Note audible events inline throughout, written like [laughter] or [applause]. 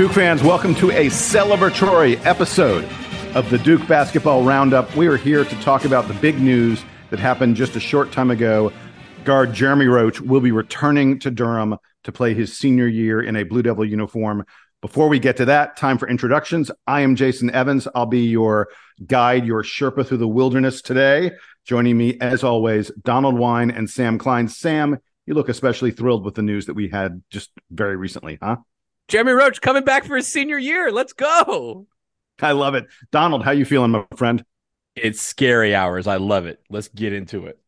Duke fans, welcome to a celebratory episode of the Duke Basketball Roundup. We are here to talk about the big news that happened just a short time ago. Guard Jeremy Roach will be returning to Durham to play his senior year in a Blue Devil uniform. Before we get to that, time for introductions. I am Jason Evans. I'll be your guide, your Sherpa through the wilderness today. Joining me, as always, Donald Wine and Sam Klein. Sam, you look especially thrilled with the news that we had just very recently, huh? Jeremy Roach coming back for his senior year. Let's go. I love it. Donald, how you feeling, my friend? It's scary hours. I love it. Let's get into it.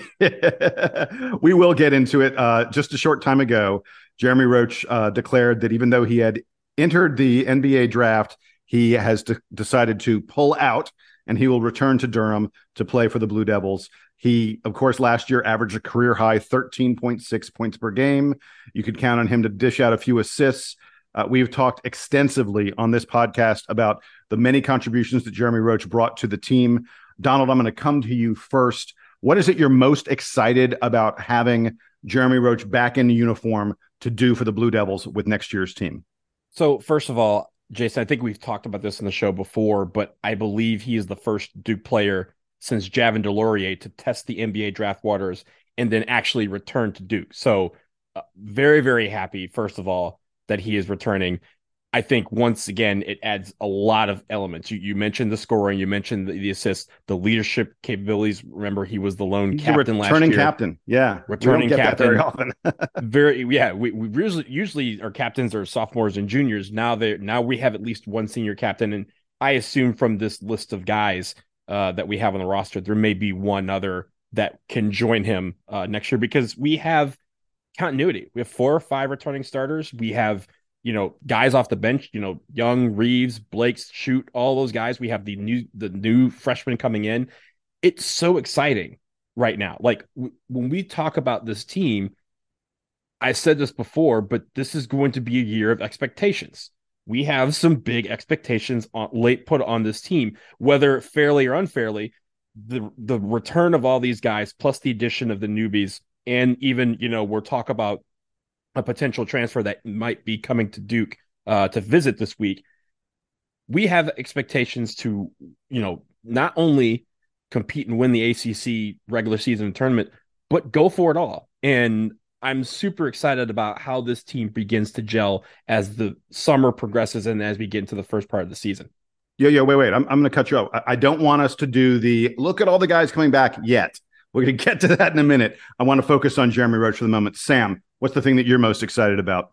[laughs] we will get into it. Uh, just a short time ago, Jeremy Roach uh, declared that even though he had entered the NBA draft, he has de- decided to pull out and he will return to Durham to play for the Blue Devils. He, of course, last year averaged a career high 13.6 points per game. You could count on him to dish out a few assists. Uh, we've talked extensively on this podcast about the many contributions that Jeremy Roach brought to the team. Donald, I'm going to come to you first. What is it you're most excited about having Jeremy Roach back in uniform to do for the Blue Devils with next year's team? So, first of all, Jason, I think we've talked about this in the show before, but I believe he is the first Duke player since Javin DeLaurier to test the NBA draft waters and then actually return to Duke. So, uh, very, very happy, first of all, that he is returning. I think once again, it adds a lot of elements. You, you mentioned the scoring, you mentioned the, the assist, the leadership capabilities. Remember, he was the lone He's captain last year. Returning captain, yeah, returning captain very often. [laughs] very, yeah. We, we usually usually our captains are sophomores and juniors. Now they now we have at least one senior captain, and I assume from this list of guys uh, that we have on the roster, there may be one other that can join him uh, next year because we have continuity. We have four or five returning starters. We have you know guys off the bench. You know, Young, Reeves, Blake's, shoot all those guys. We have the new the new freshmen coming in. It's so exciting right now. Like w- when we talk about this team, I said this before, but this is going to be a year of expectations. We have some big expectations on late put on this team, whether fairly or unfairly. The the return of all these guys, plus the addition of the newbies, and even you know we're talk about a potential transfer that might be coming to Duke uh, to visit this week. We have expectations to you know not only compete and win the ACC regular season tournament, but go for it all. And I'm super excited about how this team begins to gel as the summer progresses and as we get into the first part of the season. Yeah, yeah, wait, wait. I'm, I'm going to cut you off. I, I don't want us to do the look at all the guys coming back yet. We're going [laughs] to get to that in a minute. I want to focus on Jeremy Roach for the moment. Sam, what's the thing that you're most excited about?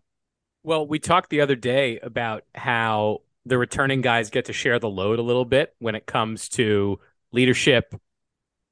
Well, we talked the other day about how the returning guys get to share the load a little bit when it comes to leadership,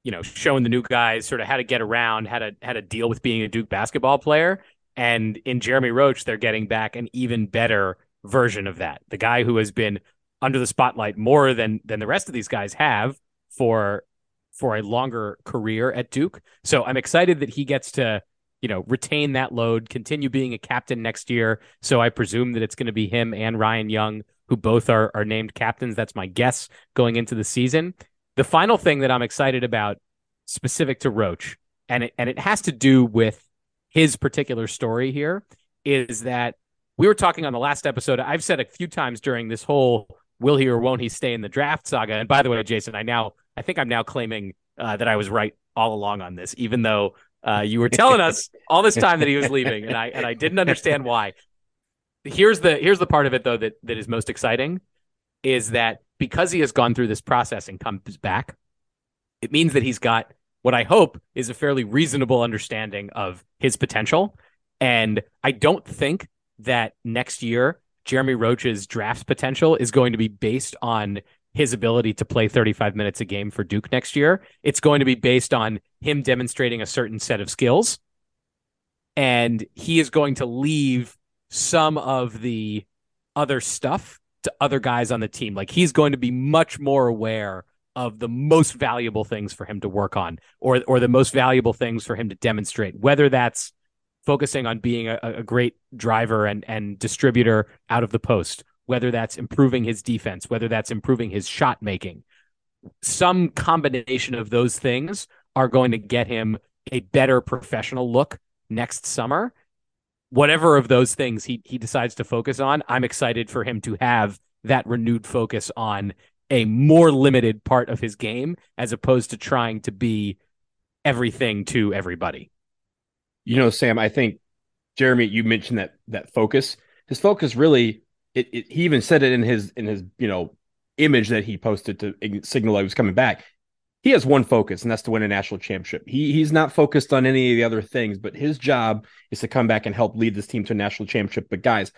you know, showing the new guys sort of how to get around, how to how to deal with being a Duke basketball player. And in Jeremy Roach, they're getting back an even better version of that. The guy who has been under the spotlight more than than the rest of these guys have for for a longer career at Duke. So I'm excited that he gets to, you know, retain that load, continue being a captain next year. So I presume that it's going to be him and Ryan Young who both are are named captains. That's my guess going into the season. The final thing that I'm excited about specific to Roach and it and it has to do with his particular story here is that we were talking on the last episode. I've said a few times during this whole will he or won't he stay in the draft saga. And by the way, Jason, I now I think I'm now claiming uh, that I was right all along on this, even though uh, you were telling us all this time that he was leaving, and I and I didn't understand why. Here's the here's the part of it though that that is most exciting, is that because he has gone through this process and comes back, it means that he's got what I hope is a fairly reasonable understanding of his potential. And I don't think that next year Jeremy Roach's draft potential is going to be based on his ability to play 35 minutes a game for Duke next year. It's going to be based on him demonstrating a certain set of skills. And he is going to leave some of the other stuff to other guys on the team. Like he's going to be much more aware of the most valuable things for him to work on or or the most valuable things for him to demonstrate, whether that's focusing on being a, a great driver and and distributor out of the post, whether that's improving his defense, whether that's improving his shot making. Some combination of those things are going to get him a better professional look next summer. Whatever of those things he he decides to focus on, I'm excited for him to have that renewed focus on a more limited part of his game as opposed to trying to be everything to everybody. You know, Sam, I think Jeremy, you mentioned that that focus. His focus really, it, it, he even said it in his in his you know image that he posted to signal he was coming back. He has one focus, and that's to win a national championship. He he's not focused on any of the other things, but his job is to come back and help lead this team to a national championship. But guys,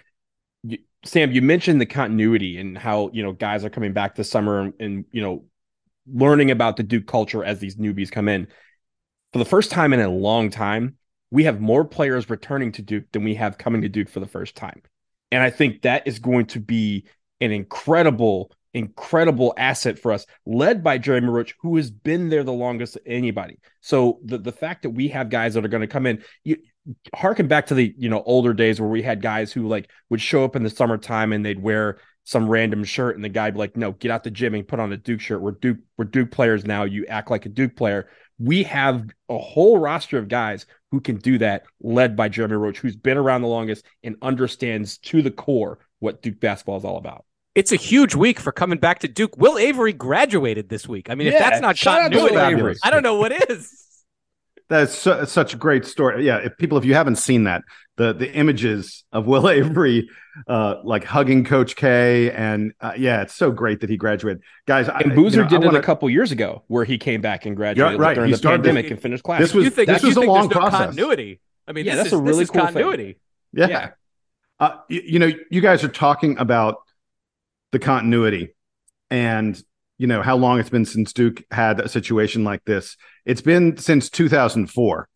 you, Sam, you mentioned the continuity and how you know guys are coming back this summer and, and you know learning about the Duke culture as these newbies come in. For the first time in a long time, we have more players returning to Duke than we have coming to Duke for the first time. And I think that is going to be an incredible, incredible asset for us, led by Jerry Roach, who has been there the longest of anybody. So the, the fact that we have guys that are going to come in, you harken back to the you know older days where we had guys who like would show up in the summertime and they'd wear some random shirt and the guy'd be like, no, get out the gym and put on a Duke shirt. We're Duke, we're Duke players now. You act like a Duke player we have a whole roster of guys who can do that, led by Jeremy Roach, who's been around the longest and understands to the core what Duke basketball is all about. It's a huge week for coming back to Duke. Will Avery graduated this week. I mean, yeah, if that's not continuity, I don't know what is. That's su- such a great story. Yeah, if people, if you haven't seen that, the the images of Will [laughs] Avery, uh, like hugging Coach K, and uh, yeah, it's so great that he graduated. Guys, and I, Boozer you know, did wanna... it a couple years ago, where he came back and graduated yeah, right. during he the pandemic this, and finished class. This was you think, this was a long no process. Continuity. I mean, yeah, that's is, a really cool continuity. Thing. Yeah, yeah. Uh, you, you know, you guys are talking about the continuity, and you know how long it's been since Duke had a situation like this. It's been since 2004.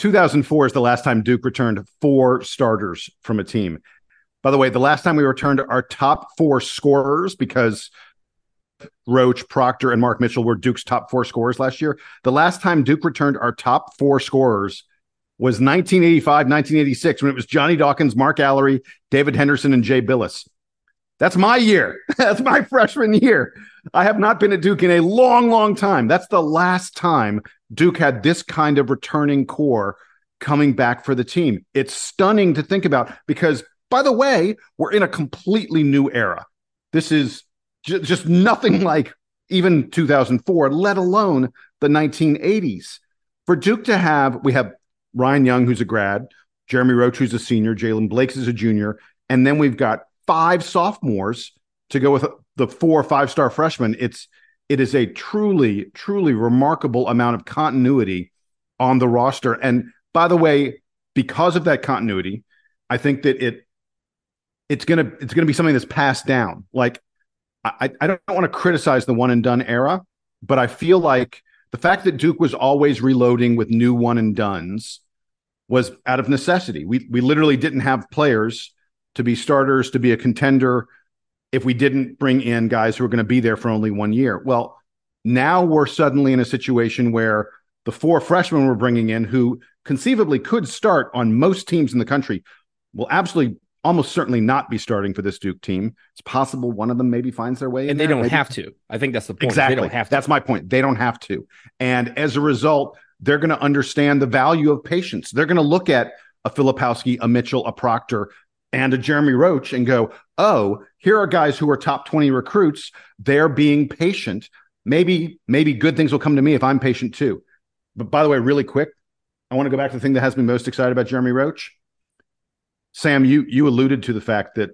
2004 is the last time Duke returned four starters from a team. By the way, the last time we returned our top four scorers because Roach, Proctor, and Mark Mitchell were Duke's top four scorers last year. The last time Duke returned our top four scorers was 1985, 1986, when it was Johnny Dawkins, Mark Alarie, David Henderson, and Jay Bilas. That's my year. [laughs] That's my freshman year. I have not been at Duke in a long, long time. That's the last time Duke had this kind of returning core coming back for the team. It's stunning to think about because, by the way, we're in a completely new era. This is j- just nothing [laughs] like even 2004, let alone the 1980s. For Duke to have, we have Ryan Young, who's a grad, Jeremy Roach, who's a senior, Jaylen Blakes is a junior, and then we've got five sophomores to go with the four or five star freshmen. It's it is a truly truly remarkable amount of continuity on the roster. And by the way, because of that continuity, I think that it it's gonna it's gonna be something that's passed down. Like I I don't want to criticize the one and done era, but I feel like The fact that Duke was always reloading with new one and duns was out of necessity. We we literally didn't have players to be starters, to be a contender if we didn't bring in guys who are going to be there for only one year. Well, now we're suddenly in a situation where the four freshmen we're bringing in who conceivably could start on most teams in the country will absolutely almost certainly not be starting for this Duke team. It's possible one of them maybe finds their way and they there, don't maybe. have to. I think that's the point. Exactly. They don't have to. That's my point. They don't have to. And as a result, they're going to understand the value of patience. They're going to look at a Filipowski, a Mitchell, a Proctor, and a Jeremy Roach and go, oh, here are guys who are top 20 recruits. They're being patient. Maybe, maybe good things will come to me if I'm patient too. But by the way, really quick, I want to go back to the thing that has me most excited about Jeremy Roach. Sam, you you alluded to the fact that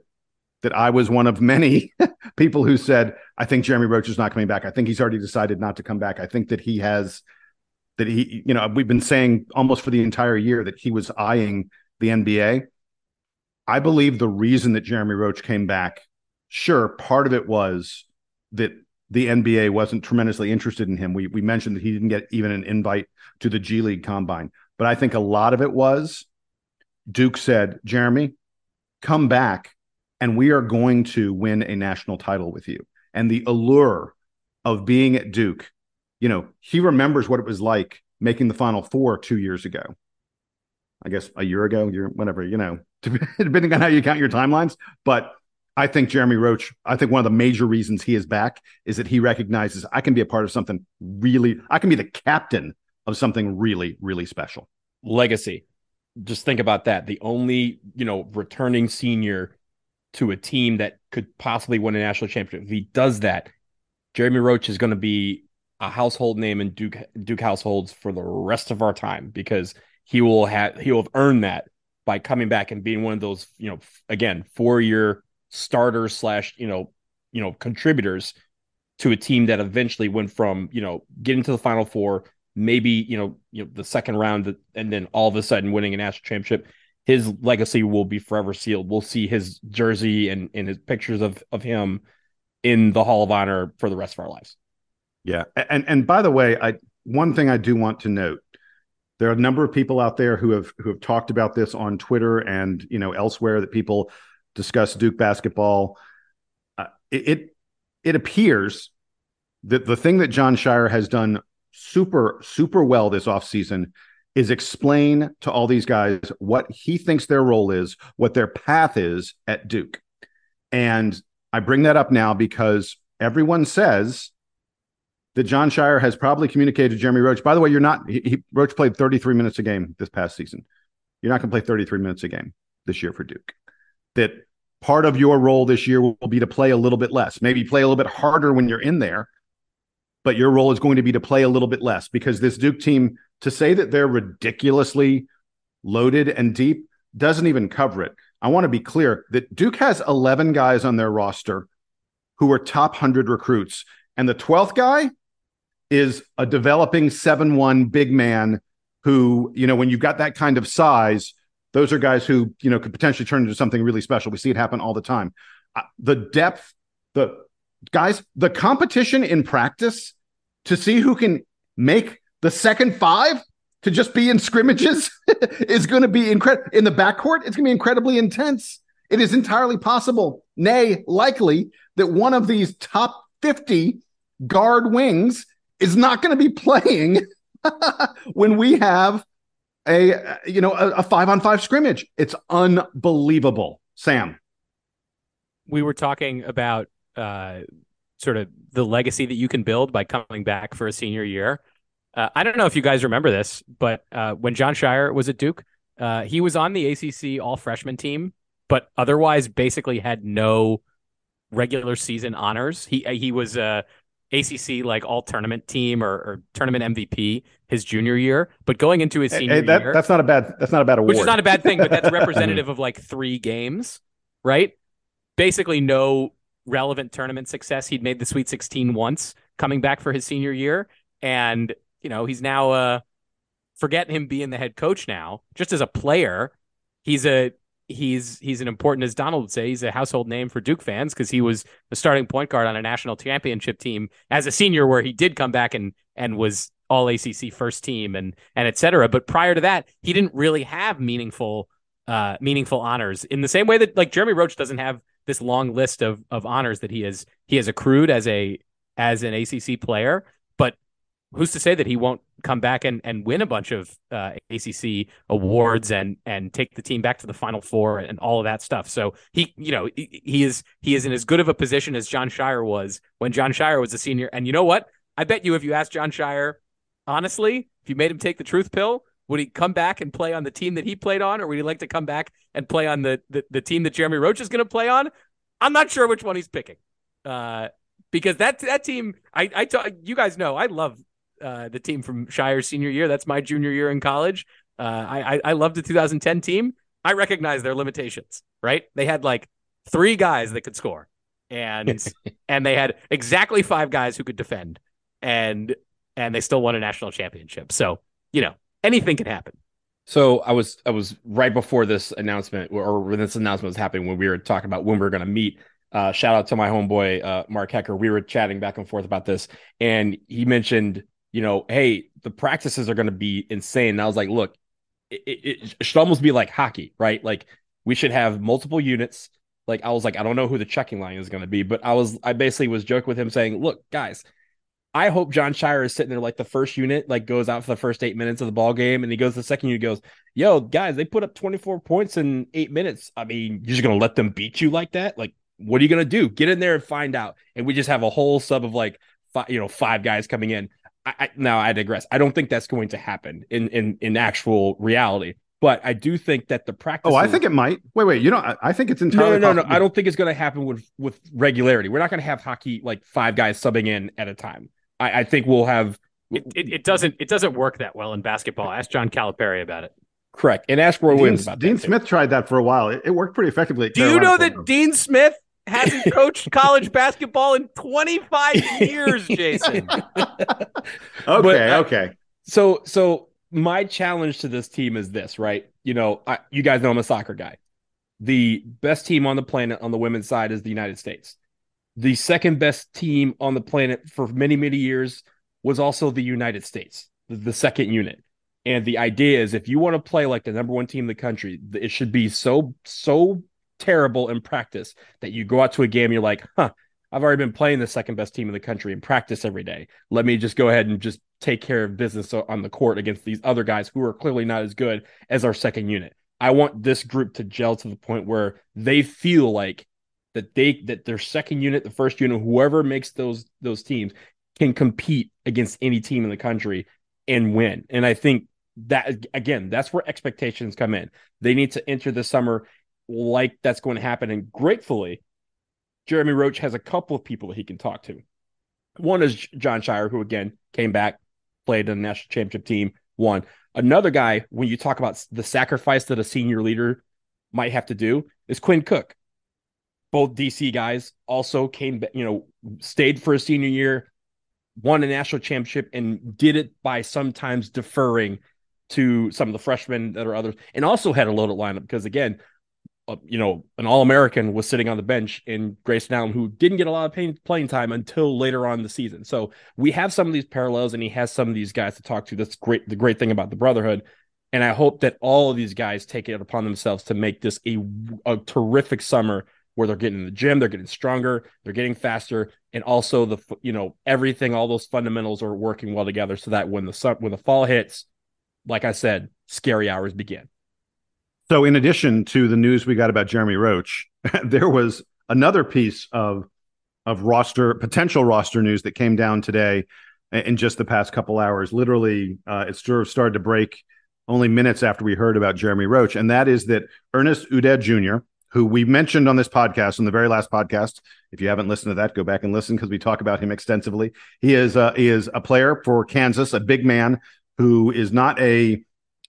that I was one of many [laughs] people who said, I think Jeremy Roach is not coming back. I think he's already decided not to come back. I think that he has that he, you know, we've been saying almost for the entire year that he was eyeing the NBA. I believe the reason that Jeremy Roach came back, sure, part of it was that the NBA wasn't tremendously interested in him. We we mentioned that he didn't get even an invite to the G League combine. But I think a lot of it was Duke said, Jeremy, come back and we are going to win a national title with you. And the allure of being at Duke, you know, he remembers what it was like making the final four two years ago. I guess a year ago, year, whatever, you know, [laughs] depending on how you count your timelines. But I think Jeremy Roach, I think one of the major reasons he is back is that he recognizes I can be a part of something really, I can be the captain of something really, really special. Legacy. Just think about that. The only, you know, returning senior to a team that could possibly win a national championship. If he does that, Jeremy Roach is going to be a household name in Duke Duke households for the rest of our time because he will have he will have earned that by coming back and being one of those, you know, again, four year starters slash, you know, you know, contributors to a team that eventually went from, you know, getting to the final four, maybe, you know, you know, the second round and then all of a sudden winning a national championship. His legacy will be forever sealed. We'll see his jersey and, and his pictures of, of him in the Hall of Honor for the rest of our lives. Yeah. And and by the way, I one thing I do want to note there are a number of people out there who have who have talked about this on Twitter and you know elsewhere that people discuss Duke basketball. Uh, it, it it appears that the thing that Jon Scheyer has done super super well this offseason is explain to all these guys what he thinks their role is, what their path is at Duke. And I bring that up now because everyone says that Jon Scheyer has probably communicated to Jeremy Roach. By the way, you're not, he, he, Roach played 33 minutes a game this past season. You're not going to play 33 minutes a game this year for Duke. That part of your role this year will be to play a little bit less, maybe play a little bit harder when you're in there, but your role is going to be to play a little bit less because this Duke team, to say that they're ridiculously loaded and deep, doesn't even cover it. I want to be clear that Duke has 11 guys on their roster who are top 100 recruits. And the 12th guy is a developing 7 1 big man who, you know, when you've got that kind of size, those are guys who, you know, could potentially turn into something really special. We see it happen all the time. Uh, the depth, the guys, the competition in practice to see who can make the second five to just be in scrimmages [laughs] is going to be incredible. In the backcourt, it's going to be incredibly intense. It is entirely possible, nay, likely, that one of these top 50 guard wings is not going to be playing [laughs] when we have a you know a, a, five on five scrimmage. It's unbelievable, Sam. We were talking about uh, sort of the legacy that you can build by coming back for a senior year. Uh, I don't know if you guys remember this, but uh, when Jon Scheyer was at Duke, uh, he was on the ACC All Freshman team, but otherwise basically had no regular season honors. He he was a ACC like all tournament team or, or, tournament MVP his junior year, but going into his senior hey, that, year, that's not a bad that's not a bad award, which is not a bad thing, but that's [laughs] representative of like three games, right? Basically, no relevant tournament success. He'd made the Sweet 16 once, coming back for his senior year, and you know he's now uh forget him being the head coach now. Just as a player, he's a he's he's an important as Donald would say he's a household name for Duke fans because he was the starting point guard on a national championship team as a senior where he did come back and and was all ACC first team and and et cetera. But prior to that, he didn't really have meaningful uh, meaningful honors in the same way that like Jeremy Roach doesn't have this long list of of honors that he has he has accrued as a as an ACC player. Who's to say that he won't come back and, and win a bunch of uh, ACC awards and and take the team back to the Final Four and all of that stuff. So he, you know, he, he is he is in as good of a position as Jon Scheyer was when Jon Scheyer was a senior. And you know what? I bet you if you asked Jon Scheyer honestly, if you made him take the truth pill, would he come back and play on the team that he played on, or would he like to come back and play on the the, the team that Jeremy Roach is going to play on? I'm not sure which one he's picking, uh, because that that team, I I t- you guys know I love uh, the team from Scheyer's senior year. That's my junior year in college. Uh, I I love the 2010 team. I recognize their limitations. Right? They had like three guys that could score, and [laughs] and they had exactly five guys who could defend, and and they still won a national championship. So you know anything can happen. So I was I was right before this announcement or when this announcement was happening when we were talking about when we were going to meet. Uh, shout out to my homeboy uh, Mark Hecker. We were chatting back and forth about this, and he mentioned, you know, hey, the practices are going to be insane. And I was like, look, it, it, it should almost be like hockey, right? Like we should have multiple units. Like I was like, I don't know who the checking line is going to be, but I was I basically was joking with him saying, look, guys, I hope Jon Scheyer is sitting there like the first unit, like goes out for the first eight minutes of the ball game, and he goes to the second unit, goes, "Yo, guys, they put up 24 points in eight minutes. I mean, you're just gonna let them beat you like that? Like, what are you gonna do? Get in there and find out." And we just have a whole sub of like, five, you know, five guys coming in. I, I, now I digress. I don't think that's going to happen in in in actual reality. But I do think that the practice. Oh, I think it might. Wait, wait. You know, I think it's entirely. No, no, no, no. I don't think it's going to happen with with regularity. We're not going to have hockey like five guys subbing in at a time. I, I think we'll have. It, it, it, doesn't it doesn't work that well in basketball. Ask John Calipari about it. Correct, and ask Roy Dean, Williams about Dean that Smith too. tried that for a while. It, it worked pretty effectively. Do you know that Dean Smith hasn't coached [laughs] college basketball in 25 [laughs] years, Jason? [laughs] okay, but, okay. So, so my challenge to this team is this, right? You know, I, you guys know I'm a soccer guy. The best team on the planet on the women's side is the United States the second best team on the planet for many, many years was also the United States, the, the second unit. And the idea is if you want to play like the number one team in the country, it should be so, so terrible in practice that you go out to a game, you're like, huh, I've already been playing the second best team in the country in practice every day. Let me just go ahead and just take care of business on the court against these other guys who are clearly not as good as our second unit. I want this group to gel to the point where they feel like that they that their second unit, the first unit, whoever makes those those teams can compete against any team in the country and win. And I think that again, that's where expectations come in. They need to enter the summer like that's going to happen. And gratefully, Jeremy Roach has a couple of people that he can talk to. One is Jon Scheyer, who again came back, played in the national championship team, won. Another guy, when you talk about the sacrifice that a senior leader might have to do, is Quinn Cook both DC guys also came, you know, stayed for a senior year, won a national championship, and did it by sometimes deferring to some of the freshmen that are others, and also had a loaded lineup because again, uh, you know, an All American was sitting on the bench in Grayson Allen, who didn't get a lot of pay- playing time until later on the season. So we have some of these parallels, and he has some of these guys to talk to. That's great. The great thing about the brotherhood. And I hope that all of these guys take it upon themselves to make this a, a terrific summer where they're getting in the gym, they're getting stronger, they're getting faster, and also the you know everything, all those fundamentals are working well together, so that when the sun, when the fall hits, like I said, scary hours begin. So, in addition to the news we got about Jeremy Roach, [laughs] there was another piece of of roster potential roster news that came down today in just the past couple hours. Literally, uh, it sort of started to break only minutes after we heard about Jeremy Roach, and that is that Ernest Udeh Jr., who we mentioned on this podcast, on the very last podcast. If you haven't listened to that, go back and listen because we talk about him extensively. He is uh, he is a player for Kansas, a big man who is not a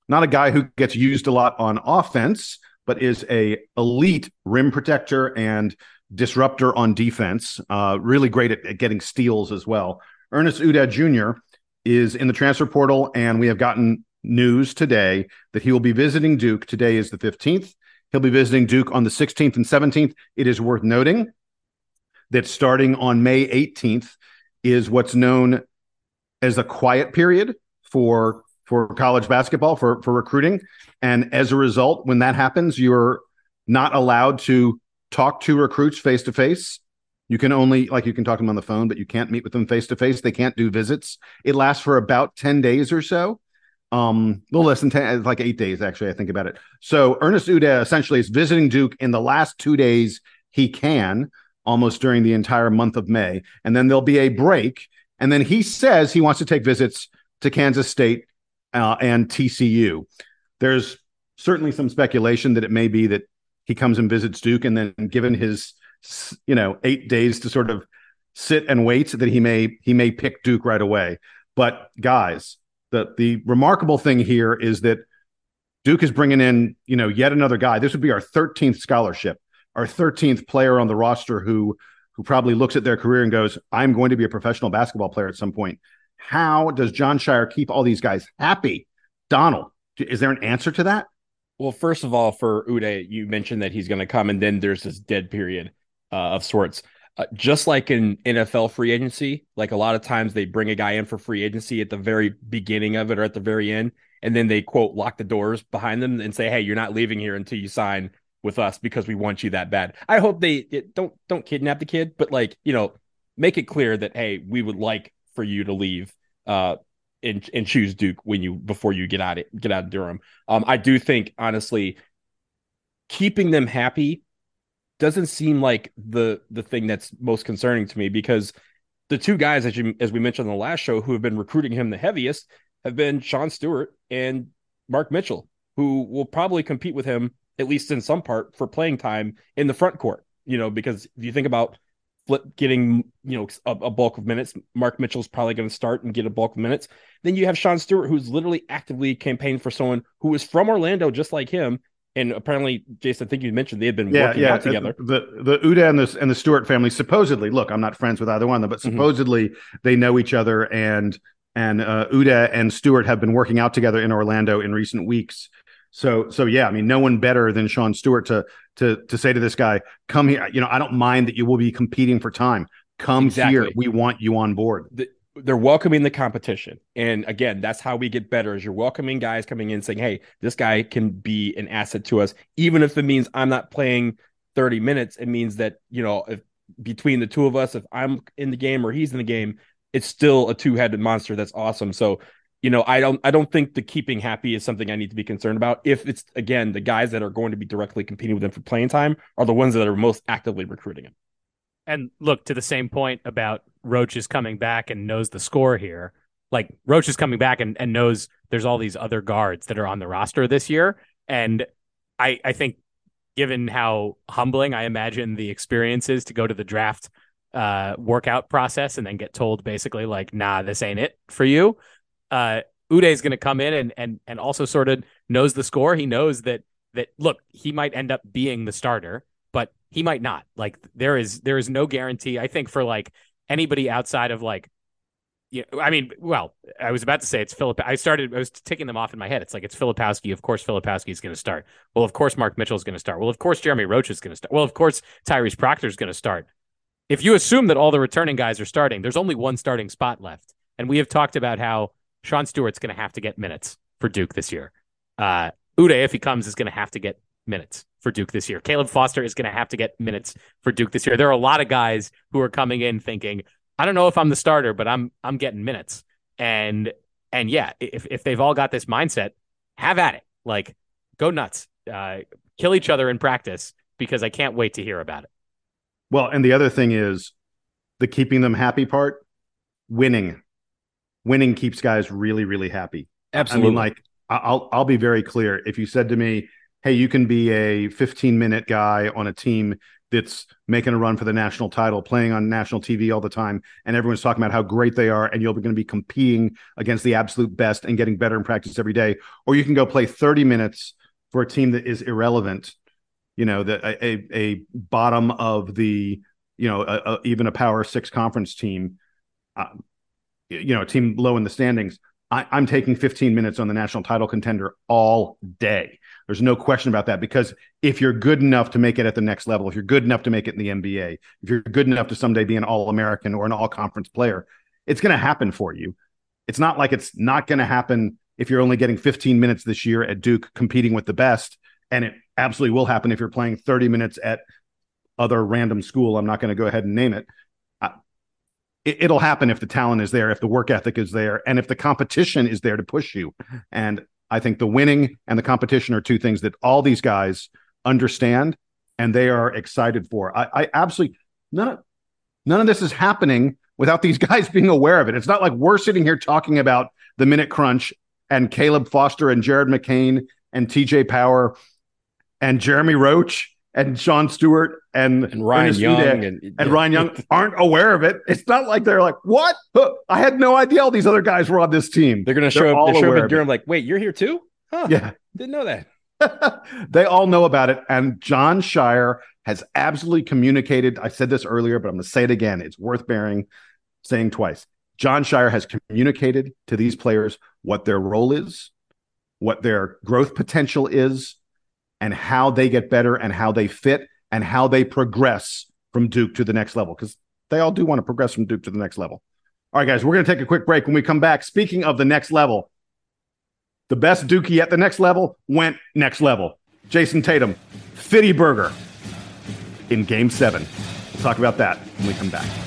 not a guy who gets used a lot on offense, but is a elite rim protector and disruptor on defense. Uh, really great at, at getting steals as well. Ernest Udeh Jr. is in the transfer portal, and we have gotten news today that he will be visiting Duke. Today is the 15th. He'll be visiting Duke on the 16th and 17th. It is worth noting that starting on May 18th is what's known as a quiet period for for college basketball for for recruiting, and as a result, when that happens, you're not allowed to talk to recruits face to face. You can only like you can talk to them on the phone, but you can't meet with them face to face. They can't do visits. It lasts for about ten days or so um a little less than 10 like eight days actually i think about it so ernest udeh essentially is visiting duke in the last two days he can almost during the entire month of may and then there'll be a break and then he says he wants to take visits to kansas state uh, and tcu there's certainly some speculation that it may be that he comes and visits duke and then given his you know eight days to sort of sit and wait that he may he may pick duke right away but guys the the remarkable thing here is that Duke is bringing in, you know, yet another guy. This would be our 13th scholarship, our 13th player on the roster who who probably looks at their career and goes, "I'm going to be a professional basketball player at some point." How does Jon Scheyer keep all these guys happy? Donald, is there an answer to that? Well, first of all, for Udeh, you mentioned that he's going to come, and then there's this dead period uh, of sorts. Uh, just like in NFL free agency, like a lot of times they bring a guy in for free agency at the very beginning of it or at the very end, and then they quote lock the doors behind them and say, "Hey, you're not leaving here until you sign with us because we want you that bad." I hope they don't don't kidnap the kid, but like you know, make it clear that hey, we would like for you to leave uh, and and choose Duke when you before you get out it get out of Durham. Um, I do think honestly, keeping them happy doesn't seem like the the thing that's most concerning to me because the two guys as you as we mentioned on the last show who have been recruiting him the heaviest have been Sean Stewart and Mark Mitchell, who will probably compete with him at least in some part for playing time in the front court. You know, because if you think about Flip getting you know a, a bulk of minutes, Mark Mitchell's probably going to start and get a bulk of minutes. Then you have Sean Stewart, who's literally actively campaigning for someone who is from Orlando, just like him, and apparently, Jason, I think you mentioned they had been yeah, working yeah. out together. The the Udeh and the and the Stewart family supposedly look. I'm not friends with either one of them, but mm-hmm. supposedly mm-hmm. they know each other, and and uh, Udeh and Stewart have been working out together in Orlando in recent weeks. So so yeah, I mean, no one better than Sean Stewart to to to say to this guy, "Come here." You know, I don't mind that you will be competing for time. Come exactly. here. We want you on board. The, they're welcoming the competition. And again, that's how we get better is you're welcoming guys coming in saying, Hey, this guy can be an asset to us. Even if it means I'm not playing 30 minutes, it means that, you know, if between the two of us, if I'm in the game or he's in the game, it's still a two-headed monster that's awesome. So, you know, I don't I don't think the keeping happy is something I need to be concerned about. If it's again the guys that are going to be directly competing with him for playing time are the ones that are most actively recruiting him. And look to the same point about Roach is coming back and knows the score here. Like Roach is coming back and, and knows there's all these other guards that are on the roster this year. And I I think given how humbling I imagine the experience is to go to the draft uh, workout process and then get told basically like, nah, this ain't it for you. Uh, Udeh is going to come in and and and also sort of knows the score. He knows that that look, he might end up being the starter, but he might not. Like there is there is no guarantee. I think for like anybody outside of like you know, I mean, well, I was about to say it's Philip. I started, I was ticking them off in my head. It's like it's Filipowski. Of course, Filipowski is going to start. Well, of course, Mark Mitchell is going to start. Well, of course, Jeremy Roach is going to start. Well, of course, Tyrese Proctor is going to start. If you assume that all the returning guys are starting, there's only one starting spot left. And we have talked about how Sean Stewart's going to have to get minutes for Duke this year. Uh, Udeh, if he comes, is going to have to get minutes for Duke this year. Caleb Foster is going to have to get minutes for Duke this year. There are a lot of guys who are coming in thinking, I don't know if I'm the starter, but I'm I'm getting minutes. And and yeah, if if they've all got this mindset, have at it. Like go nuts. Uh, kill each other in practice because I can't wait to hear about it. Well, and the other thing is the keeping them happy part, winning. Winning keeps guys really, really happy. Absolutely. I mean, like I'll I'll be very clear. If you said to me, "Hey, you can be a 15 minute guy on a team that's making a run for the national title, playing on national TV all the time, and everyone's talking about how great they are, and you're going to be competing against the absolute best and getting better in practice every day. Or you can go play 30 minutes for a team that is irrelevant, you know, the, a, a bottom of the, you know, a, a, even a power six conference team, uh, you know, a team low in the standings. I, I'm taking 15 minutes on the national title contender all day. There's no question about that because if you're good enough to make it at the next level, if you're good enough to make it in the NBA, if you're good enough to someday be an All American or an All Conference player, it's going to happen for you. It's not like it's not going to happen if you're only getting 15 minutes this year at Duke competing with the best. And it absolutely will happen if you're playing 30 minutes at other random school. I'm not going to go ahead and name it. It. It'll happen if the talent is there, if the work ethic is there, and if the competition is there to push you. And I think the winning and the competition are two things that all these guys understand and they are excited for. I, I absolutely none of none of this is happening without these [laughs] guys being aware of it. It's not like we're sitting here talking about the minute crunch and Caleb Foster and Jared McCain and TJ Power and Jeremy Roach and Sean Stewart and, and Ryan Ernest Young and, and yeah. Ryan Young [laughs] aren't aware of it. It's not like they're like, what? I had no idea all these other guys were on this team. They're going to show up, show up in Durham like, wait, you're here too? Huh, yeah. Didn't know that. [laughs] they all know about it. And Jon Scheyer has absolutely communicated. I said this earlier, but I'm going to say it again. It's worth bearing saying twice. Jon Scheyer has communicated to these players what their role is, what their growth potential is, and how they get better and how they fit and how they progress from Duke to the next level because they all do want to progress from Duke to the next level. All right, guys, we're going to take a quick break. When we come back, speaking of the next level, the best Dookie at the next level went next level. Jayson Tatum, Fitty Burger in game seven. We'll talk about that when we come back.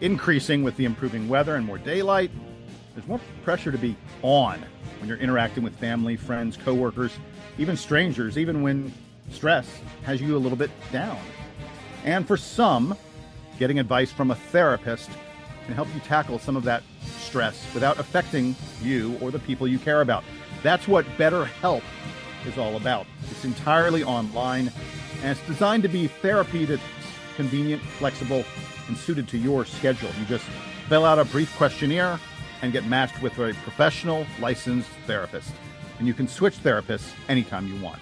increasing with the improving weather and more daylight, there's more pressure to be on when you're interacting with family, friends, coworkers, even strangers, even when stress has you a little bit down. And for some, getting advice from a therapist can help you tackle some of that stress without affecting you or the people you care about. That's what BetterHelp is all about. It's entirely online and it's designed to be therapy that's convenient, flexible, and suited to your schedule. You just fill out a brief questionnaire and get matched with a professional, licensed therapist. And you can switch therapists anytime you want.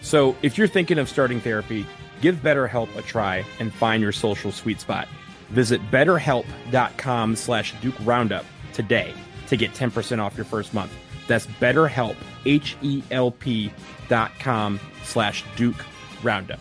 So if you're thinking of starting therapy, give BetterHelp a try and find your social sweet spot. Visit betterhelp.com slash Duke Roundup today to get 10% off your first month. That's betterhelp, H-E-L-P dot com slash Duke Roundup.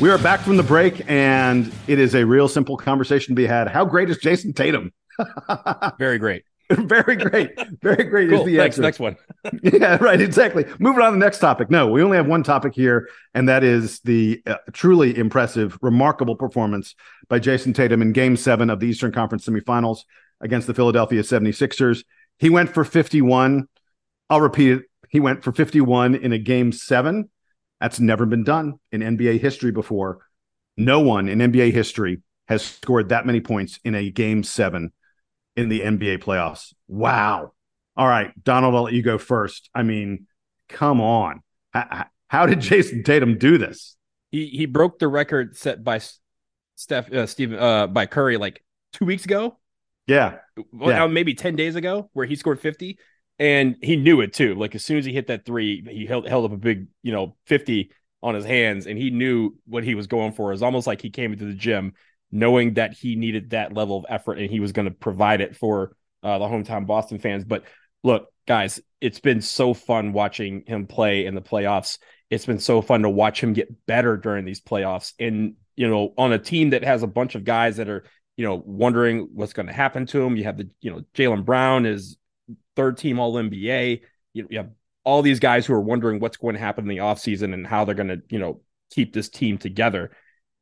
We are back from the break, and it is a real simple conversation to be had. How great is Jayson Tatum? [laughs] Very great. Very great. Very great cool. is the Thanks. answer. Next one. [laughs] yeah, right. Exactly. Moving on to the next topic. No, we only have one topic here, and that is the uh, truly impressive, remarkable performance by Jayson Tatum in game seven of the Eastern Conference semifinals against the Philadelphia 76ers. He went for 51. I'll repeat it. He went for 51 in a game seven that's never been done in NBA history before. No one in NBA history has scored that many points in a game seven in the NBA playoffs. Wow. All right, Donald, I'll let you go first. I mean, come on. How, how did Jayson Tatum do this? He he broke the record set by Steph, uh, Steve, uh, by Curry like two weeks ago. Yeah. Well, Yeah. maybe 10 days ago where he scored 50 and he knew it too. Like as soon as he hit that three, he held, held up a big, you know, 50 on his hands and he knew what he was going for. It was almost like he came into the gym knowing that he needed that level of effort and he was going to provide it for uh, the hometown Boston fans. But look, guys, it's been so fun watching him play in the playoffs. It's been so fun to watch him get better during these playoffs. And, you know, on a team that has a bunch of guys that are, you know, wondering what's going to happen to him. You have the, you know, Jaylen Brown is third team all NBA. You, you have all these guys who are wondering what's going to happen in the offseason and how they're going to, you know, keep this team together.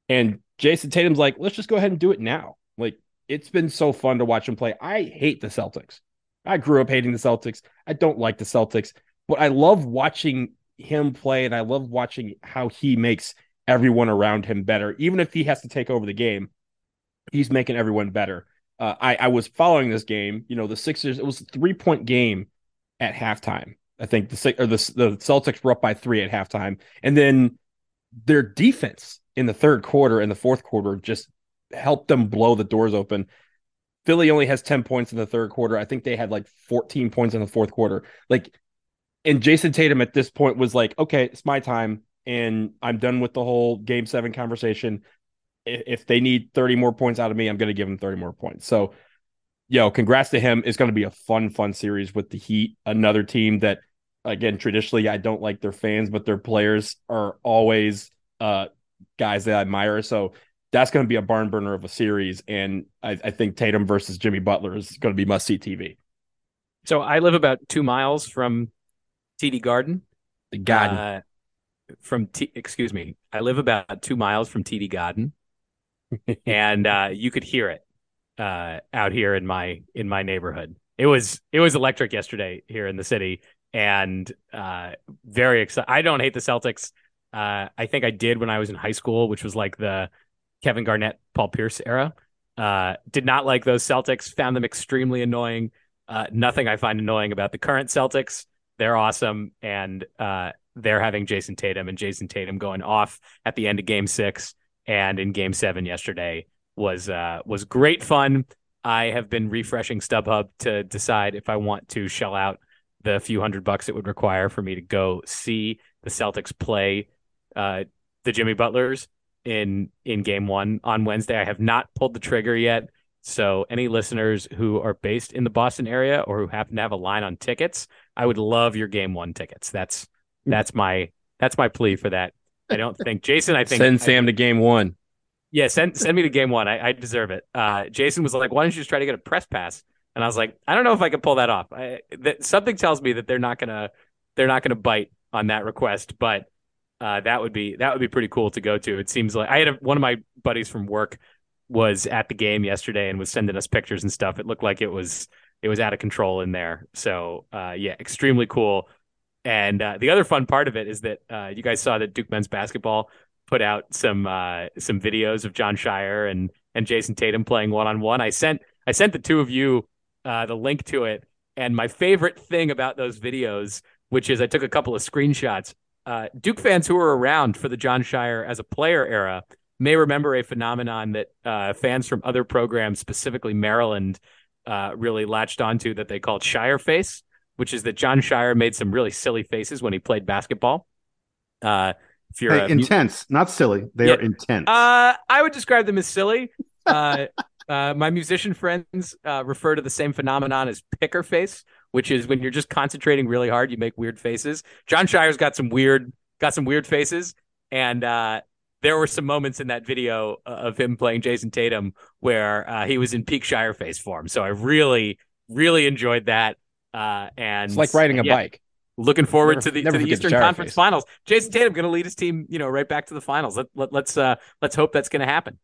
And Jayson Tatum's like, let's just go ahead and do it now. Like, it's been so fun to watch him play. I hate the Celtics. I grew up hating the Celtics. I don't like the Celtics, but I love watching him play and I love watching how he makes everyone around him better. Even if he has to take over the game, he's making everyone better. Uh, I, I was following this game. You know, the Sixers, it was a three point game at halftime. I think the or the, the Celtics were up by three at halftime. And then their defense in the third quarter and the fourth quarter just helped them blow the doors open. Philly only has 10 points in the third quarter. I think they had like 14 points in the fourth quarter. Like, and Jayson Tatum at this point was like, okay, it's my time. And I'm done with the whole game seven conversation. If they need 30 more points out of me, I'm going to give them 30 more points. So, yo, congrats to him. It's going to be a fun, fun series with the Heat, another team that, again, traditionally I don't like their fans, but their players are always uh, guys that I admire. So that's going to be a barn burner of a series. And I, I think Tatum versus Jimmy Butler is going to be must see TV. So I live about two miles from TD Garden. The Garden. Uh, from T, excuse me, I live about two miles from TD Garden, and uh, you could hear it uh, out here in my in my neighborhood. It was it was electric yesterday here in the city, and uh, very excited. I don't hate the Celtics. Uh, I think I did when I was in high school, which was like the Kevin Garnett, Paul Pierce era. Uh, did not like those Celtics. Found them extremely annoying. Uh, nothing I find annoying about the current Celtics. They're awesome, and they're having Jayson Tatum and Jayson Tatum going off at the end of Game Six and in Game Seven yesterday was uh, was great fun. I have been refreshing StubHub to decide if I want to shell out the few hundred bucks it would require for me to go see the Celtics play uh, the Jimmy Butlers in in Game One on Wednesday. I have not pulled the trigger yet. So, any listeners who are based in the Boston area or who happen to have a line on tickets, I would love your Game One tickets. That's that's my that's my plea for that. I don't think Jason. I think send I- Sam to game one. yeah, send send me to game one. I, I deserve it. Uh, Jason was like, "Why don't you just try to get a press pass?" And I was like, "I don't know if I can pull that off." I, that, something tells me that they're not gonna they're not gonna bite on that request, but uh, that would be that would be pretty cool to go to. It seems like I had a, one of my buddies from work was at the game yesterday and was sending us pictures and stuff. It looked like it was it was out of control in there. So uh, yeah, extremely cool. And uh, the other fun part of it is that uh, you guys saw that Duke men's basketball put out some uh, some videos of Jon Scheyer and and Jayson Tatum playing one on one. I sent I sent the two of you uh, the link to it, and my favorite thing about those videos, which is I took a couple of screenshots. Uh, Duke fans who were around for the Jon Scheyer as a player era may remember a phenomenon that uh, fans from other programs, specifically Maryland, really latched onto that they called Scheyer face, which is that Jon Scheyer made some really silly faces when he played basketball. Uh, if you're Hey, mu- intense, not silly. They Yeah. are intense. uh, I would describe them as silly. [laughs] Uh, uh, my musician friends uh, refer to the same phenomenon as picker face, which is when you're just concentrating really hard, you make weird faces. Jon Scheyer's got some weird, got some weird faces, and uh, there were some moments in that video of him playing Jayson Tatum where uh, he was in peak Scheyer face form. So I really, really enjoyed that. Uh, and It's like riding a yeah, bike. Looking forward Never- to the to the forget the Eastern Conference face. Finals. Jayson Tatum going to lead his team, you know, right back to the finals. Let, let, let's uh, let's hope that's going to happen.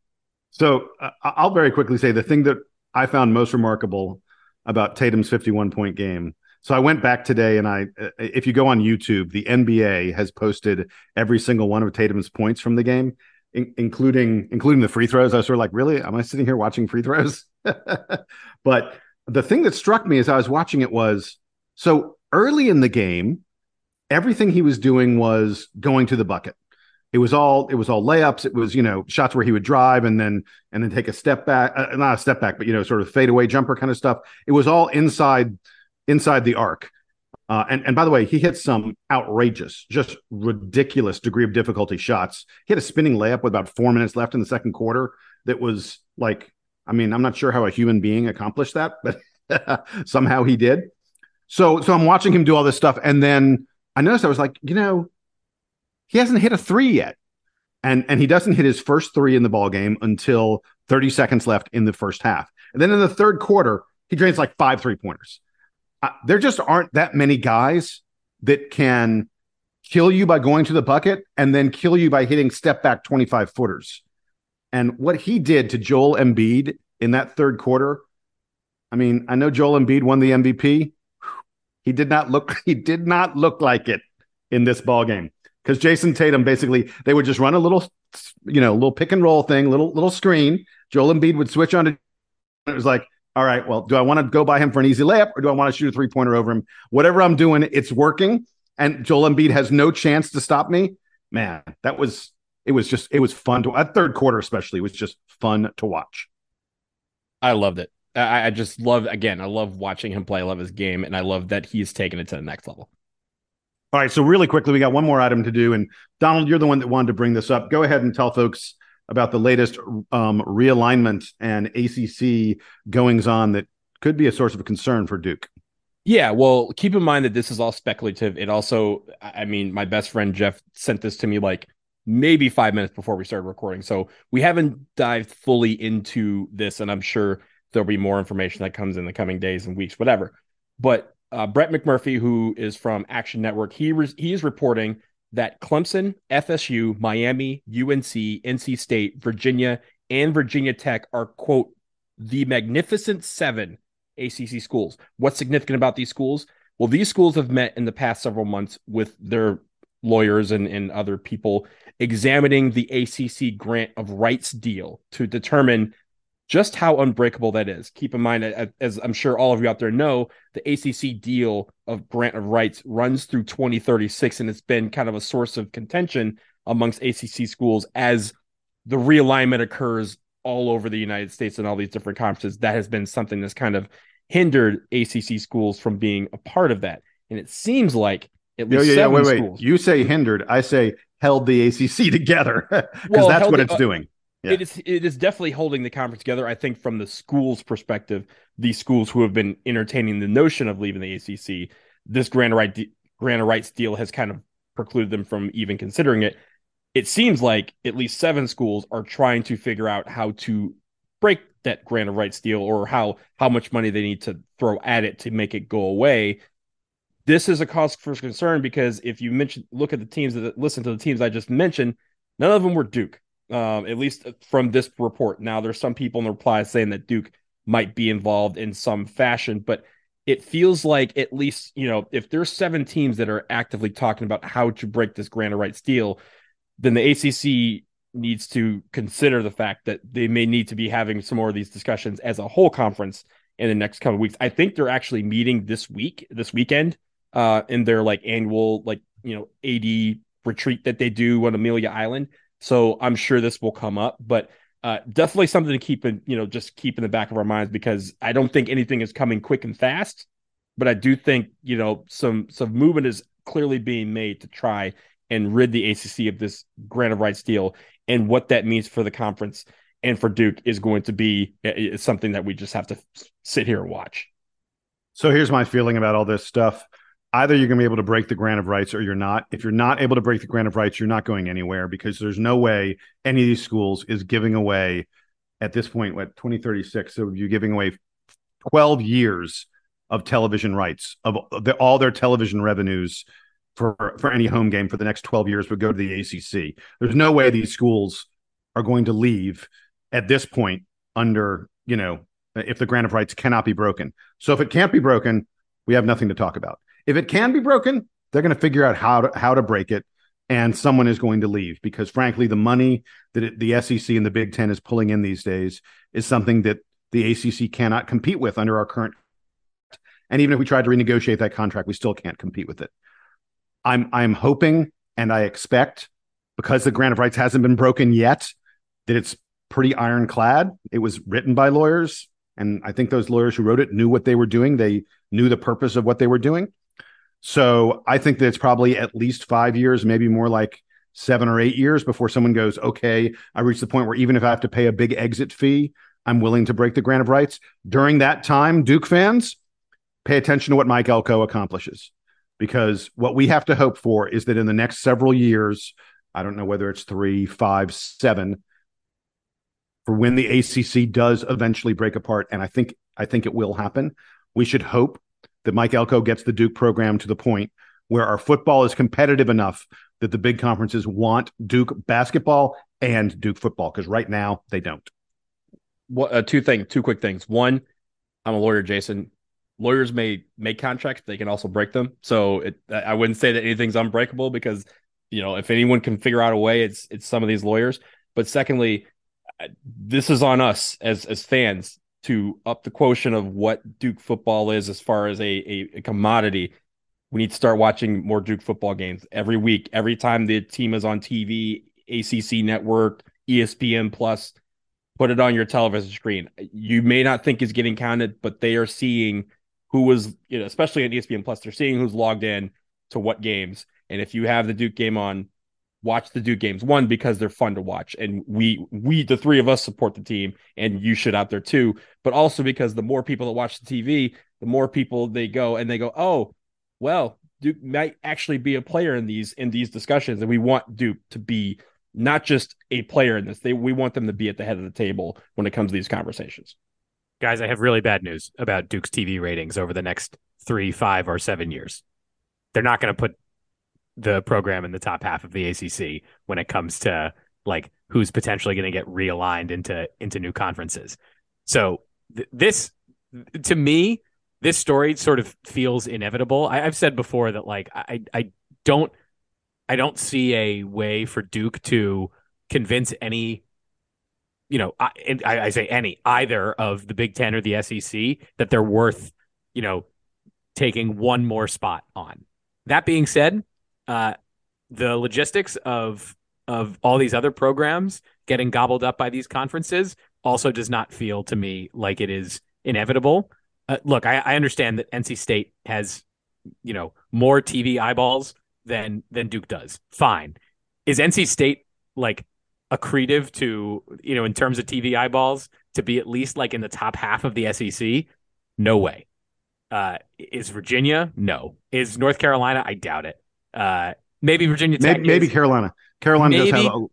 So uh, I'll very quickly say the thing that I found most remarkable about Tatum's 51 point game. So I went back today and I, uh, if you go on YouTube, the NBA has posted every single one of Tatum's points from the game, in- including including the free throws. I was sort of like, really? Am I sitting here watching free throws? [laughs] but the thing that struck me as I was watching it was so early in the game, everything he was doing was going to the bucket. it was all it was all layups. It was you know shots where he would drive and then and then take a step back, uh, not a step back, but you know sort of fadeaway jumper kind of stuff. It was all inside inside the arc. Uh, and and by the way, he hit some outrageous, just ridiculous degree of difficulty shots. He had a spinning layup with about four minutes left in the second quarter. That was like, I mean, I'm not sure how a human being accomplished that, but [laughs] somehow he did. So so I'm watching him do all this stuff, and then I noticed I was like, you know, he hasn't hit a three yet. And and he doesn't hit his first three in the ball game until 30 seconds left in the first half. And then in the third quarter, he drains like five three pointers. Uh, there just aren't that many guys that can kill you by going to the bucket and then kill you by hitting step back 25 footers. And what he did to Joel Embiid in that third quarter, I mean, I know Joel Embiid won the MVP. He did not look [laughs] he did not look like it in this ball game because Jayson Tatum basically they would just run a little, you know, little pick and roll thing, little little screen. Joel Embiid would switch on to. It was like, all right, well, do I want to go by him for an easy layup or do I want to shoot a three pointer over him? Whatever I'm doing, it's working, and Joel Embiid has no chance to stop me. Man, that was it. Was just it was fun to that third quarter especially was just fun to watch. I loved it. I, I just love again. I love watching him play. I love his game, and I love that he's taken it to the next level. All right, so really quickly, we got one more item to do, and Donald, you're the one that wanted to bring this up. Go ahead and tell folks about the latest um, realignment and ACC goings on that could be a source of concern for Duke. Yeah, well, keep in mind that this is all speculative. It also, I mean, my best friend Jeff sent this to me like maybe five minutes before we started recording. So we haven't dived fully into this, and I'm sure there'll be more information that comes in the coming days and weeks, whatever. But uh, Brett McMurphy, who is from Action Network, he re- he is reporting that Clemson, FSU, Miami, UNC, NC State, Virginia, and Virginia Tech are quote the magnificent seven ACC schools. What's significant about these schools? Well, these schools have met in the past several months with their lawyers and, and other people examining the ACC grant of rights deal to determine just how unbreakable that is. Keep in mind, as I'm sure all of you out there know, the ACC deal of grant of rights runs through 2036, and it's been kind of a source of contention amongst ACC schools as the realignment occurs all over the United States and all these different conferences. That has been something that's kind of hindered ACC schools from being a part of that. And it seems like at least yeah, yeah, yeah. Wait, wait. Schools, you say hindered. I say held the ACC [laughs] together because well, that's what it's uh, doing. Yeah. It is it is definitely holding the conference together. I think from the school's perspective, these schools who have been entertaining the notion of leaving the ACC, this grant right de- grant rights deal has kind of precluded them from even considering it. It seems like at least seven schools are trying to figure out how to break that grant of rights deal or how how much money they need to throw at it to make it go away. This is a cause for concern because if you mention look at the teams that listen to the teams I just mentioned, none of them were Duke um, at least from this report. Now, there's some people in the replies saying that Duke might be involved in some fashion, but it feels like at least, you know, if there's seven teams that are actively talking about how to break this rights deal, then the ACC needs to consider the fact that they may need to be having some more of these discussions as a whole conference in the next couple of weeks. I think they're actually meeting this week, this weekend, uh, in their like annual, like, you know, AD retreat that they do on Amelia Island. So I'm sure this will come up, but uh, definitely something to keep in, you know, just keep in the back of our minds because I don't think anything is coming quick and fast, but I do think, you know, some some movement is clearly being made to try and rid the ACC of this grant of rights deal and what that means for the conference and for Duke is going to be something that we just have to sit here and watch. So here's my feeling about all this stuff either you're going to be able to break the grant of rights or you're not. If you're not able to break the grant of rights, you're not going anywhere because there's no way any of these schools is giving away at this point, what 2036. So you're giving away 12 years of television rights of the, all their television revenues for for any home game for the next 12 years would go to the ACC. There's no way these schools are going to leave at this point under, you know, if the grant of rights cannot be broken. So if it can't be broken, we have nothing to talk about. If it can be broken, they're going to figure out how to how to break it, and someone is going to leave because, frankly, the money that it, the SEC and the Big Ten is pulling in these days is something that the ACC cannot compete with under our current. And even if we tried to renegotiate that contract, we still can't compete with it. I'm I'm hoping and I expect because the grant of rights hasn't been broken yet, that it's pretty ironclad. It was written by lawyers, and I think those lawyers who wrote it knew what they were doing. They knew the purpose of what they were doing. So I think that it's probably at least five years, maybe more like seven or eight years before someone goes, okay, I reached the point where even if I have to pay a big exit fee, I'm willing to break the grant of rights. During that time, Duke fans, pay attention to what Mike Elko accomplishes. Because what we have to hope for is that in the next several years, I don't know whether it's three, five, seven, for when the ACC does eventually break apart, and I think I think it will happen. We should hope that Mike Elko gets the Duke program to the point where our football is competitive enough that the big conferences want Duke basketball and Duke football because right now they don't. What uh, two things, two quick things. One, I'm a lawyer, Jason. Lawyers may make contracts, they can also break them. So it, I wouldn't say that anything's unbreakable because you know if anyone can figure out a way, it's it's some of these lawyers. But secondly, this is on us as as fans to up the quotient of what Duke football is as far as a, a, a commodity we need to start watching more Duke football games every week. Every time the team is on TV, ACC network, ESPN plus, put it on your television screen. You may not think is getting counted, but they are seeing who was, you know, especially on ESPN plus, they're seeing who's logged in to what games. And if you have the Duke game on, watch the Duke games. One because they're fun to watch, and we we the three of us support the team, and you should out there too. But also because the more people that watch the TV, the more people they go and they go, oh well, Duke might actually be a player in these in these discussions, and we want Duke to be not just a player in this. They we want them to be at the head of the table when it comes to these conversations. Guys, I have really bad news about Duke's TV ratings over the next three, five, or seven years. They're not going to put the program in the top half of the ACC when it comes to like who's potentially going to get realigned into into new conferences. So th- this, to me, this story sort of feels inevitable. I, have said before that like I I don't I don't see a way for Duke to convince any you know I, I, I say any either of the Big Ten or the SEC that they're worth you know taking one more spot on. That being said, uh, the logistics of of all these other programs getting gobbled up by these conferences also does not feel to me like it is inevitable uh, look, I, I understand that NC State has, you know, more TV eyeballs than than Duke does. Fine. Is NC State like accretive to you know in terms of TV eyeballs to be at least like in the top half of the SEC? No way. Uh, is Virginia? No. Is North Carolina? I doubt it. Uh, maybe Virginia Tech. Maybe, maybe Carolina. Carolina maybe, does have a,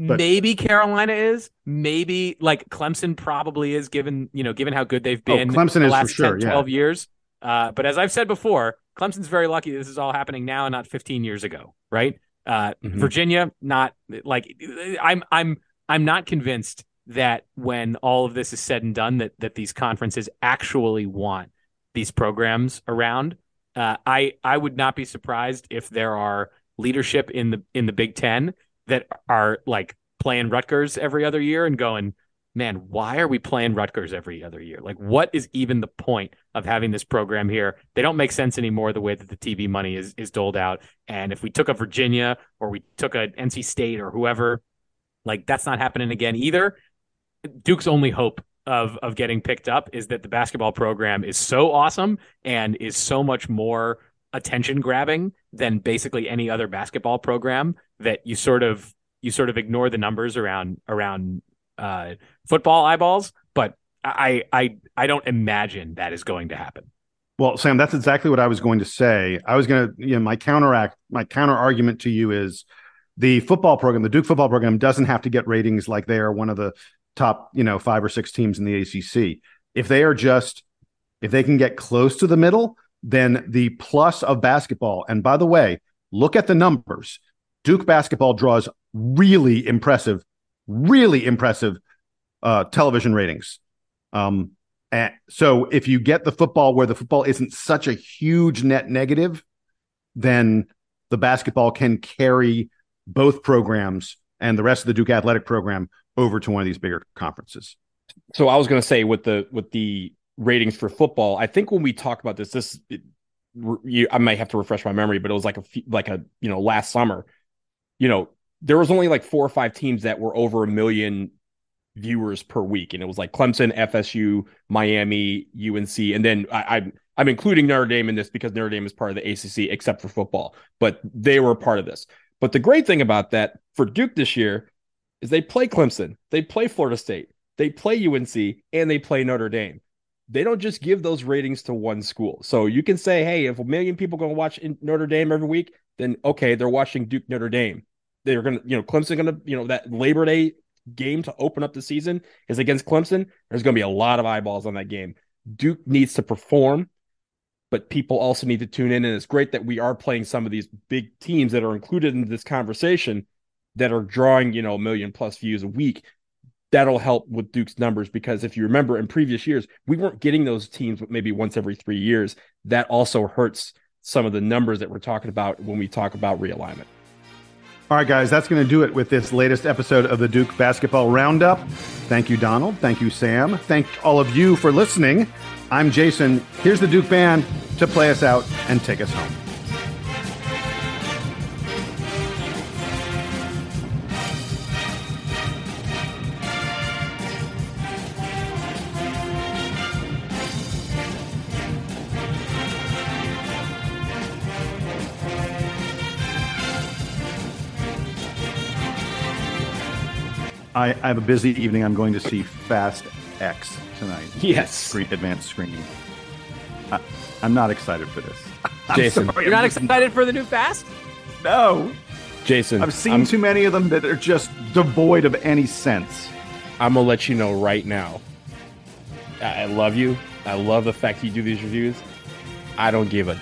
but, Maybe Carolina is. Maybe like Clemson probably is, given you know, given how good they've oh, been. Oh, Clemson is last for sure. 10, 12 yeah. years. Uh, but as I've said before, Clemson's very lucky this is all happening now and not 15 years ago, right? Uh, mm-hmm. Virginia, not like I'm. I'm. I'm not convinced that when all of this is said and done, that that these conferences actually want these programs around. Uh, I I would not be surprised if there are leadership in the in the Big Ten that are like playing Rutgers every other year and going, man, why are we playing Rutgers every other year? Like, what is even the point of having this program here? They don't make sense anymore the way that the TV money is is doled out. And if we took a Virginia or we took a NC State or whoever, like that's not happening again either. Duke's only hope of of getting picked up is that the basketball program is so awesome and is so much more attention grabbing than basically any other basketball program that you sort of you sort of ignore the numbers around around uh, football eyeballs, but I I I don't imagine that is going to happen. Well, Sam, that's exactly what I was going to say. I was going to, you know, my counteract, my counter argument to you is the football program, the Duke football program, doesn't have to get ratings like they are one of the top, you know, five or six teams in the ACC. If they are just, if they can get close to the middle, then the plus of basketball. And by the way, look at the numbers. Duke basketball draws really impressive, really impressive uh, television ratings. Um, and so if you get the football where the football isn't such a huge net negative, then the basketball can carry both programs and the rest of the Duke athletic program over to one of these bigger conferences. So I was going to say with the with the ratings for football, I think when we talk about this, this it, you, I might have to refresh my memory, but it was like a like a you know last summer you know, there was only like four or five teams that were over a million viewers per week, and it was like Clemson, FSU, Miami, UNC, and then I, I'm I'm including Notre Dame in this because Notre Dame is part of the ACC, except for football, but they were part of this. But the great thing about that for Duke this year is they play Clemson, they play Florida State, they play UNC, and they play Notre Dame. They don't just give those ratings to one school. So you can say, hey, if a million people going to watch Notre Dame every week, then okay, they're watching Duke Notre Dame. They're going to, you know, Clemson going to, you know, that Labor Day game to open up the season is against Clemson. There's going to be a lot of eyeballs on that game. Duke needs to perform, but people also need to tune in. And it's great that we are playing some of these big teams that are included in this conversation that are drawing, you know, a million plus views a week. That'll help with Duke's numbers because if you remember in previous years, we weren't getting those teams maybe once every three years. That also hurts some of the numbers that we're talking about when we talk about realignment. All right, guys, that's going to do it with this latest episode of the Duke Basketball Roundup. Thank you, Donald. Thank you, Sam. Thank all of you for listening. I'm Jason. Here's the Duke Band to play us out and take us home. I, I have a busy evening. I'm going to see Fast X tonight. Yes. Screen, advanced screening. I, am not excited for this. [laughs] I'm Jason, sorry, You're I'm not just- excited for the new Fast? No. Jason, I've seen I'm, too many of them that are just devoid of any sense. I'm gonna let you know right now. I, I love you. I love the fact you do these reviews. I don't give a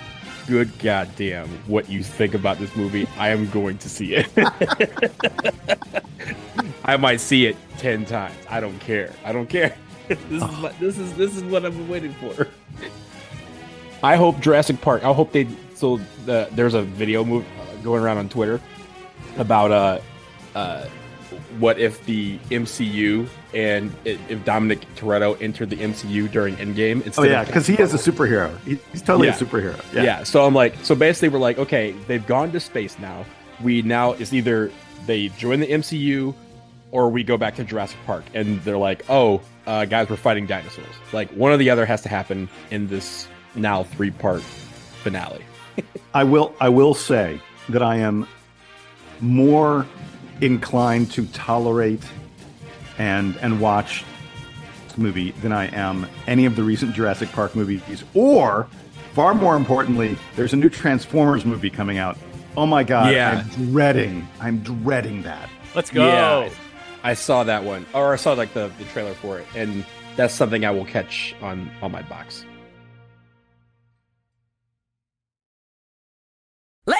good goddamn what you think about this movie. I am going to see it. [laughs] I might see it ten times. I don't care. I don't care. [laughs] this is what, this is this is what I've been waiting for. I hope Jurassic Park. I hope they. So the, there's a video move uh, going around on Twitter about uh uh what if the MCU and i- if Dominic Toretto entered the MCU during Endgame instead Oh yeah, because he is a superhero. He, he's totally Yeah. a superhero. yeah. Yeah. So I'm like, so basically, we're like, okay, they've gone to space now. We now it's either they join the MCU or we go back to Jurassic Park, and they're like, oh, uh, guys, we're fighting dinosaurs. Like one or the other has to happen in this now three part finale. [laughs] I will. I will say that I am more inclined to tolerate and and watch this movie than I am any of the recent Jurassic Park movies. Or, far more importantly, there's a new Transformers movie coming out. Oh my god! Yeah. I'm dreading. I'm dreading that. Let's go. Yeah, I saw that one, or I saw like the, the trailer for it, and that's something I will catch on on my box.